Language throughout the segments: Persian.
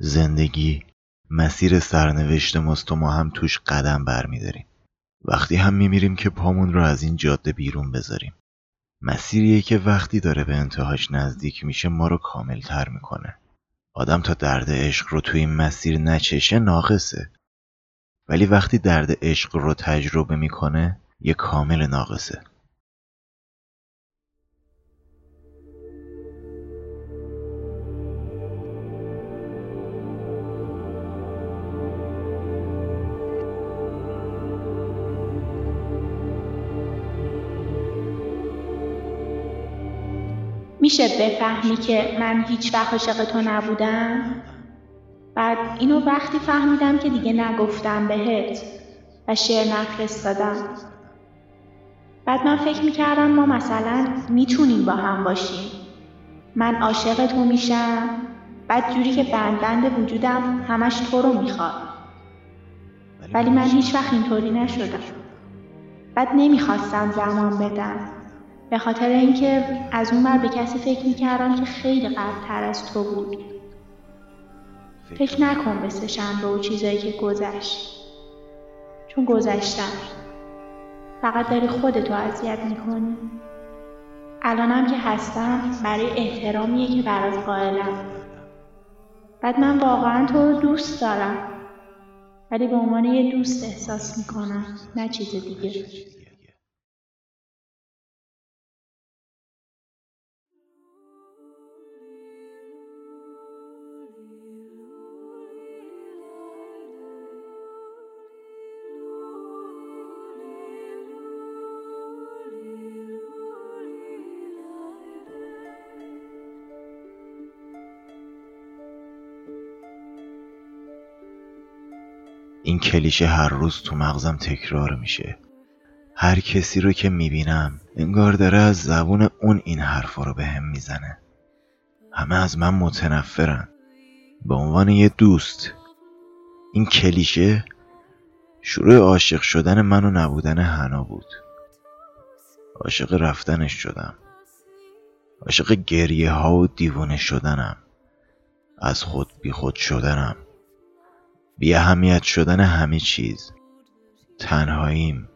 زندگی مسیر سرنوشت ماست و ما هم توش قدم برمیداریم. وقتی هم میمیریم که پامون رو از این جاده بیرون بذاریم. مسیریه که وقتی داره به انتهاش نزدیک میشه ما رو کاملتر می‌کنه. آدم تا درد عشق رو توی این مسیر نچشه ناقصه. ولی وقتی درد عشق رو تجربه می‌کنه یه کامل ناقصه. میشه بفهمی که من هیچ وقت عاشق تو نبودم؟ بعد اینو وقتی فهمیدم که دیگه نگفتم بهت و شعر نفرستادم. بعد من فکر می‌کردم ما مثلا می‌تونیم با هم باشیم. من عاشق تو میشم بعد جوری که بند بند وجودم همش تو رو می‌خواد. ولی من هیچ وقت اینطوری نشدم. بعد نمی‌خواستم زمان بدم. به خاطر اینکه از اون بر به کسی فکر می‌کردم که خیلی قبلتر از تو بود. فکر نکن به به و چیزایی که گذشت. چون گذشتم. فقط داری خودتو اذیت می‌کنی. الانم که هستم برای احترامیه که برات قائلم. بعد من واقعا تو دوست دارم. ولی به عنوان یه دوست احساس می‌کنم. نه چیز دیگه. این کلیشه هر روز تو مغزم تکرار میشه. هر کسی رو که می‌بینم انگار داره از زبون اون این حرفا رو به هم می‌زنه. همه از من متنفرن. به عنوان یه دوست. این کلیشه شروع عاشق شدن من و نبودن هنا بود. عاشق رفتنش شدم. عاشق گریه ها و دیوونه شدنم. از خود بی خود شدنم. بی اهمیت شدن همه چیز. تنهاییم.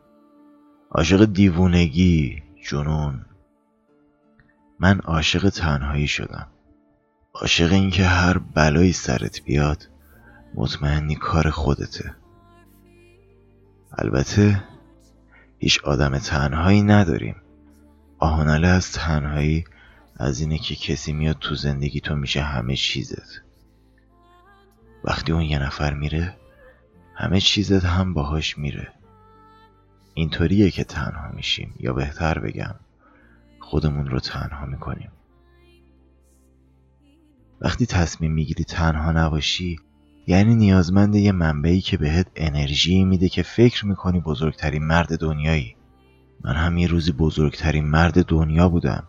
عاشق دیوونگی جنون. من عاشق تنهایی شدم. عاشق اینکه هر بلایی سرت بیاد مطمئنی کار خودته. البته هیچ آدم تنهایی نداریم. آهناله از تنهایی از اینه که کسی میاد تو زندگی تو میشه همه چیزت. وقتی اون یه نفر میره همه چیزت هم باهاش میره. اینطوریه که تنها میشیم یا بهتر بگم خودمون رو تنها می‌کنیم. وقتی تصمیم می‌گیری تنها نباشی یعنی نیازمند یه منبعی که بهت انرژی میده که فکر می‌کنی بزرگترین مرد دنیایی. من هم یه روزی بزرگترین مرد دنیا بودم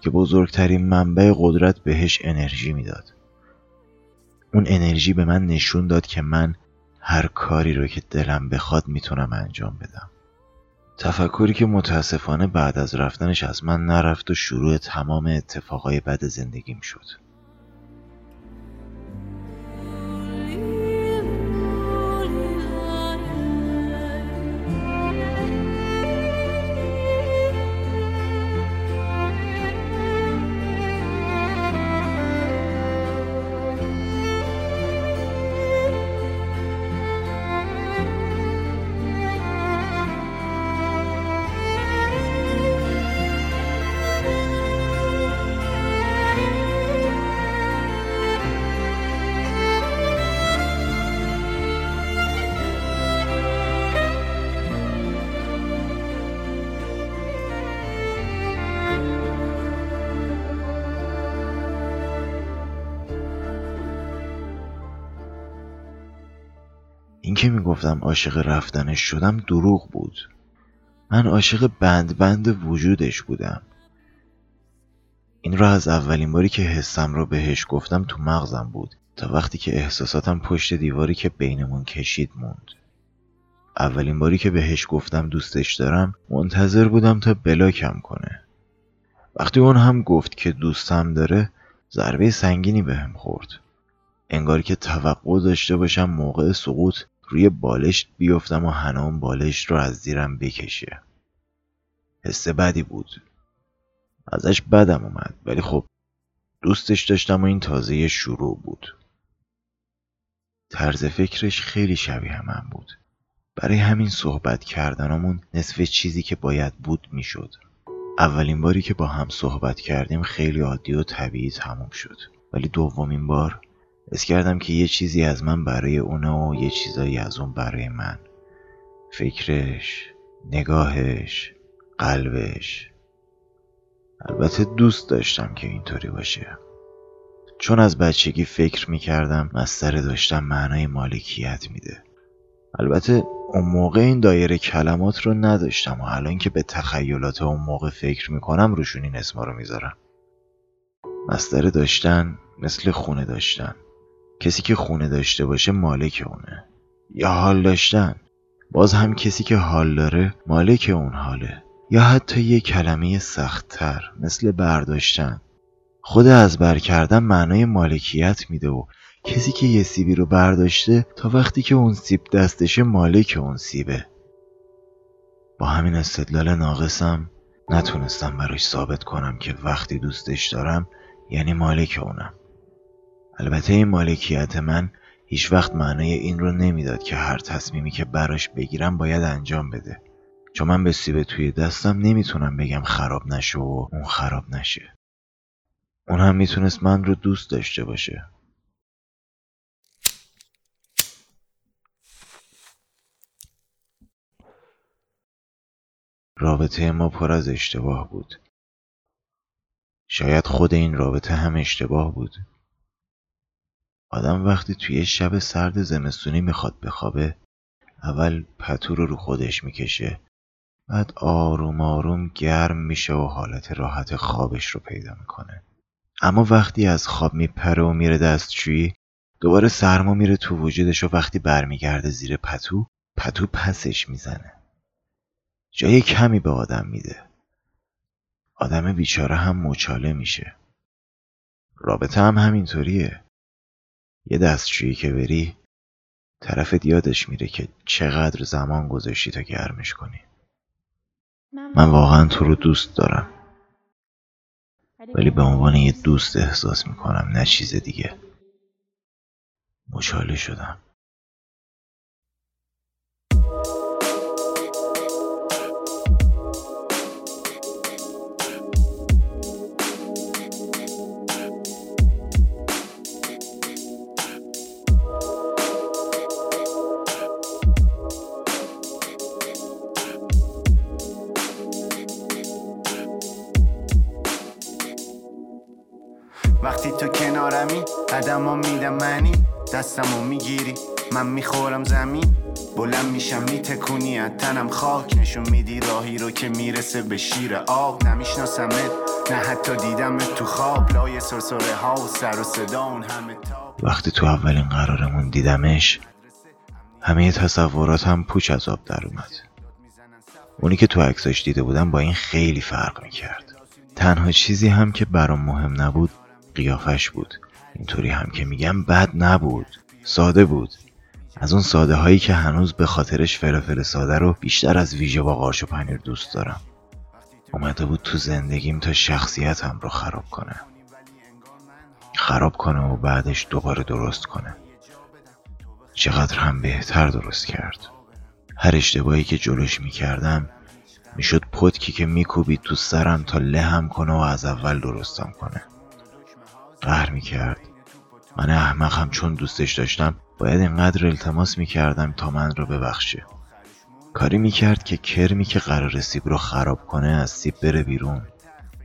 که بزرگترین منبع قدرت بهش انرژی می‌داد. اون انرژی به من نشون داد که من هر کاری رو که دلم بخواد می‌تونم انجام بدم. تفکری که متاسفانه بعد از رفتنش از من نرفت و شروع تمام اتفاقای بد زندگیم شد. اینکه می‌گفتم عاشق رفتنش شدم دروغ بود. من عاشق بند بند وجودش بودم. این را از اولین باری که حسم را بهش گفتم تو مغزم بود تا وقتی که احساساتم پشت دیواری که بینمون کشید موند. اولین باری که بهش گفتم دوستش دارم منتظر بودم تا بلاکم کنه. وقتی اون هم گفت که دوستم داره ضربه سنگینی بهم خورد. انگار که توقع داشته باشم موقع سقوط روی بالشت بیفتم و هنام بالشت رو از زیرم بکشه. حس بدی بود. ازش بدم اومد ولی خب دوستش داشتم و این تازه شروع بود. طرز فکرش خیلی شبیه من بود. برای همین صحبت کردنمون نصف چیزی که باید بود می‌شد. اولین باری که با هم صحبت کردیم خیلی عادی و طبیعی تموم شد. ولی دومین بار اس کردم که یه چیزی از من برای اونه و یه چیزایی از اون برای من. فکرش نگاهش قلبش. البته دوست داشتم که اینطوری باشه. چون از بچگی فکر می‌کردم مستر داشتم معنای مالکیت میده. البته اون موقع این دایره کلمات رو نداشتم و الان که به تخیلات اون موقع فکر می‌کنم روشون این اسما رو می‌ذارم. مستر داشتن مثل خونه داشتن. کسی که خونه داشته باشه مالک اونه. یا حال داشتن. باز هم کسی که حال داره مالک اون حاله. یا حتی یه کلمه سختتر مثل برداشتن. خود از بر کردن معنای مالکیت میده و کسی که یه سیبی رو برداشته تا وقتی که اون سیب دستشه مالک اون سیبه. با همین استدلال ناقصم نتونستم براش ثابت کنم که وقتی دوستش دارم یعنی مالک اونم. البته این مالکیت من هیچ وقت معنای این رو نمی‌داد که هر تصمیمی که براش بگیرم باید انجام بده. چون من به سیب توی دستم نمی‌تونم بگم خراب نشه و اون خراب نشه. اون هم می‌تونست من رو دوست داشته باشه. رابطه ما پر از اشتباه بود. شاید خود این رابطه هم اشتباه بود. آدم وقتی توی شب سرد زمستونی می‌خواد بخوابه اول پتو رو رو خودش می‌کشه بعد آروم آروم گرم میشه و حالت راحت خوابش رو پیدا می‌کنه. اما وقتی از خواب میپره و میره دستشویی دوباره سرما میره تو وجودش و وقتی برمیگرده زیر پتو پتو پسش می‌زنه. جای کمی به آدم میده. آدم بیچاره هم مچاله میشه. رابطه هم همینطوریه. یه دستشویی که بری طرفت یادش میره که چقدر زمان گذاشتی تا گرمش کنی. من واقعا تو رو دوست دارم. ولی به عنوان یه دوست احساس می‌کنم نه چیز دیگه. مچاله شدم. قدم میدم منی؟ دستمو می‌گیری؟ من می‌خورم زمین؟ بلند میشم میتکونی؟ از تنم خاک نشون میدی؟ راهی رو که می‌رسه به شیر آب. نمیشناسمت نه حتی دیدم تو خواب. لای سرسره ها و سر و صدا اون همه تاب. وقتی تو اولین قرارمون دیدمش همه تصوراتم پوچ از آب در اومد. اونی که تو عکساش دیده بودم با این خیلی فرق می‌کرد. تنها چیزی هم که برام مهم نبود قیافش بود. اینطوری هم که میگم بد نبود. ساده بود. از اون ساده هایی که هنوز به خاطرش فلافل ساده رو بیشتر از ویژه با قارچ و پنیر دوست دارم. اومده بود تو زندگیم تا شخصیتم رو خراب کنه. خراب کنه و بعدش دوباره درست کنه. چقدر هم بهتر درست کرد. هر اشتباهی که جلوش می‌کردم می‌شد پتکی که میکوبید تو سرم تا لهم کنه و از اول درستم کنه. قهر می‌کرد. من احمقم چون دوستش داشتم باید اینقدر التماس می‌کردم تا من رو ببخشه. کاری می‌کرد که کرمی که قرار سیب رو خراب کنه از سیب بره بیرون.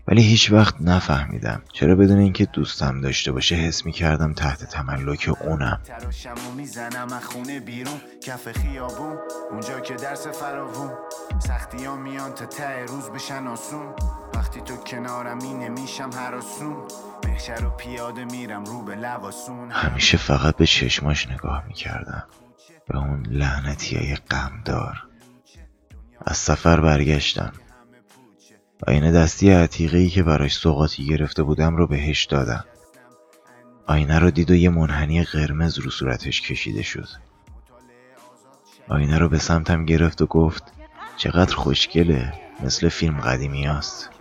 ولی هیچ وقت نفهمیدم. چرا بدون اینکه دوستم داشته باشه حس می‌کردم تحت تملک اونم. می‌زنم خونه بیرون. کف خیابون اونجا که درس فراوون. سختی ها میان تا ته روز بشن آسون. وقتی تو کنارمی نمیشم هراسون محشر و پیاده میرم رو به لباسون همیشه فقط به چشماش نگاه می‌کردم. به اون لعنتی های غمدار. از سفر برگشتم. این دستی عتیقه ای که براش سوقاتی گرفته بودم رو بهش دادم. آینه رو دید و یه منحنی قرمز رو صورتش کشیده شد. آینه رو به سمتم گرفت و گفت چقدر خوشگله مثل فیلم قدیمی هست.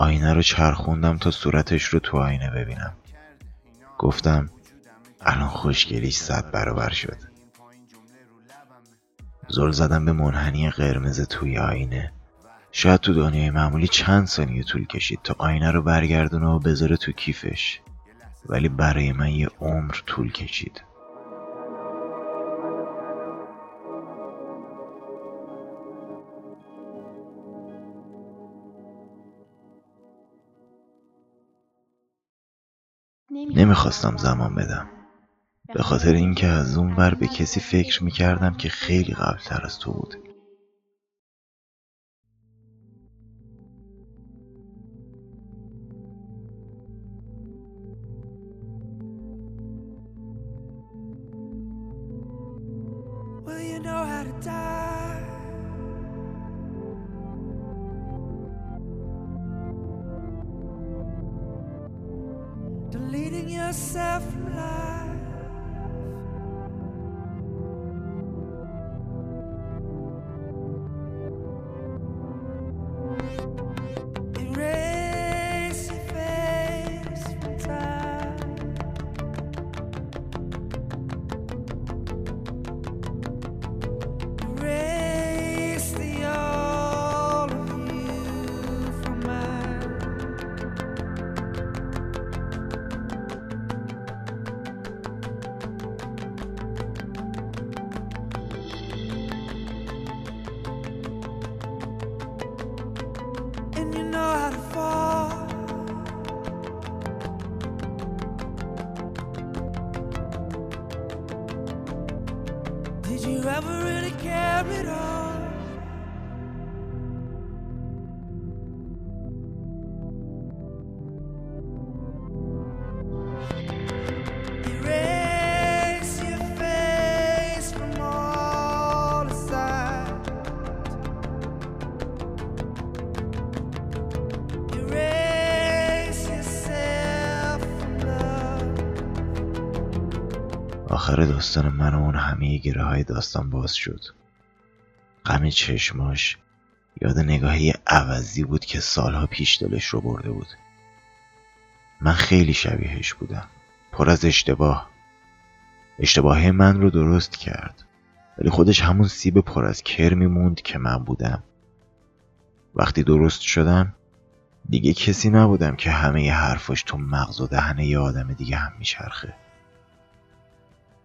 آینه رو چرخوندم تا صورتش رو تو آینه ببینم. گفتم الان خوشگلیش صد برابر شد. زل زدم به منحنی قرمز توی آینه. شاید تو دنیای معمولی چند ثانیه طول کشید تا آینه رو برگردونه و بذاره تو کیفش. ولی برای من یه عمر طول کشید. نمی‌خواستم زمان بدم. به خاطر اینکه از اون بر به کسی فکر می‌کردم که خیلی قبلتر از تو بود. yourself alive. آخر داستان من و اون همه گره های داستان باز شد. غم چشماش یاد نگاهی عوضی بود که سالها پیش دلش رو برده بود. من خیلی شبیهش بودم. پر از اشتباه. اشتباه من رو درست کرد. ولی خودش همون سیب پر از کر میموند که من بودم. وقتی درست شدم دیگه کسی نبودم که همه حرفاش تو مغز و دهنه یه آدم دیگه هم میچرخه.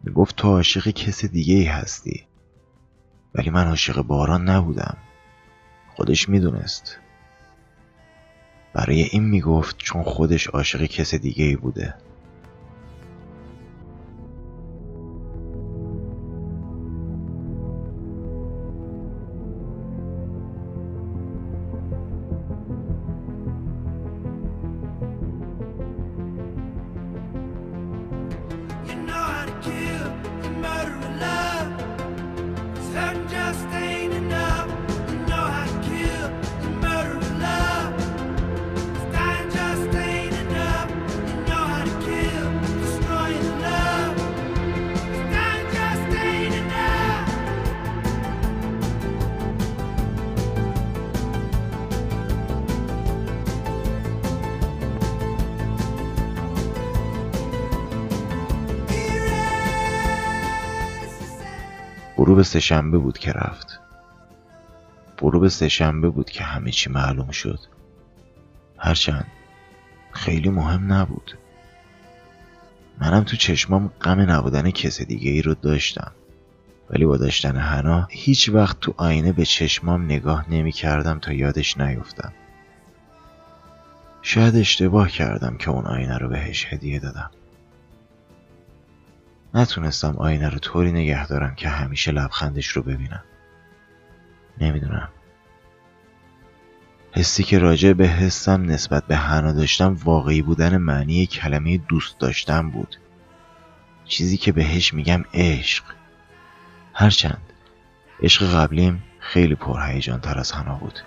می‌گفت تو عاشق کس دیگه ای هستی. ولی من عاشق باران نبودم. خودش می‌دونست. برای این می‌گفت چون خودش عاشق کس دیگه ای بوده. غروب سهشنبه بود که رفت. غروب سهشنبه بود که همه چی معلوم شد. هرچند خیلی مهم نبود. منم تو چشمام غم نبودن کس دیگه ای رو داشتم. ولی با داشتن هنا هیچ وقت تو آینه به چشمام نگاه نمی کردم تا یادش نیفتم شاید اشتباه کردم که اون آینه رو بهش هدیه دادم. نتونستم آینه رو طوری نگه دارم که همیشه لبخندش رو ببینم. نمی‌دونم. حسی که راجع به حسم نسبت به حنا داشتم واقعی بودن معنی کلمه دوست داشتم بود. چیزی که بهش میگم عشق. هرچند عشق قبلیم خیلی پرهیجان تر از حنا بود.